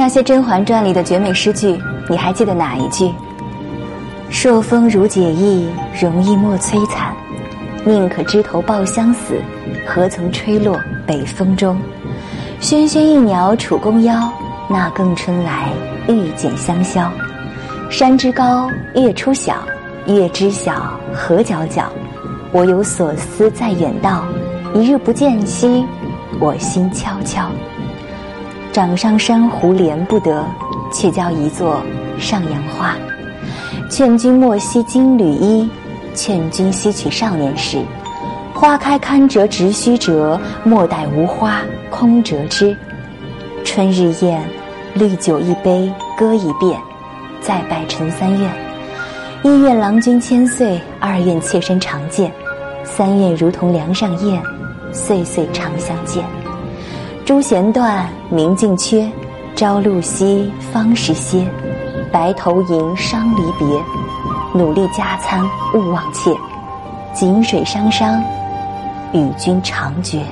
那些《甄嬛传》里的绝美诗句，你还记得哪一句？朔风如解意，容易莫摧残。宁可枝头抱香死，何曾吹落北风中？轩轩一鸟楚宫腰，那更春来，玉剪香消。山之高，月出小，月之小，何皎皎？我有所思在远道，一日不见兮，我心悄悄。掌上珊瑚怜不得，却教一作上阳花。劝君莫惜金缕衣，劝君惜取少年时。花开堪折直须折，莫待无花空折枝。春日宴，绿酒一杯，歌一遍，再拜陈三愿。一愿郎君千岁，二愿妾身常见，三愿如同梁上燕，岁岁常相见。朱弦断，明镜缺，朝露晞，芳时歇。白头吟，伤离别。努力加餐，勿忘切。井水汤汤，与君长绝。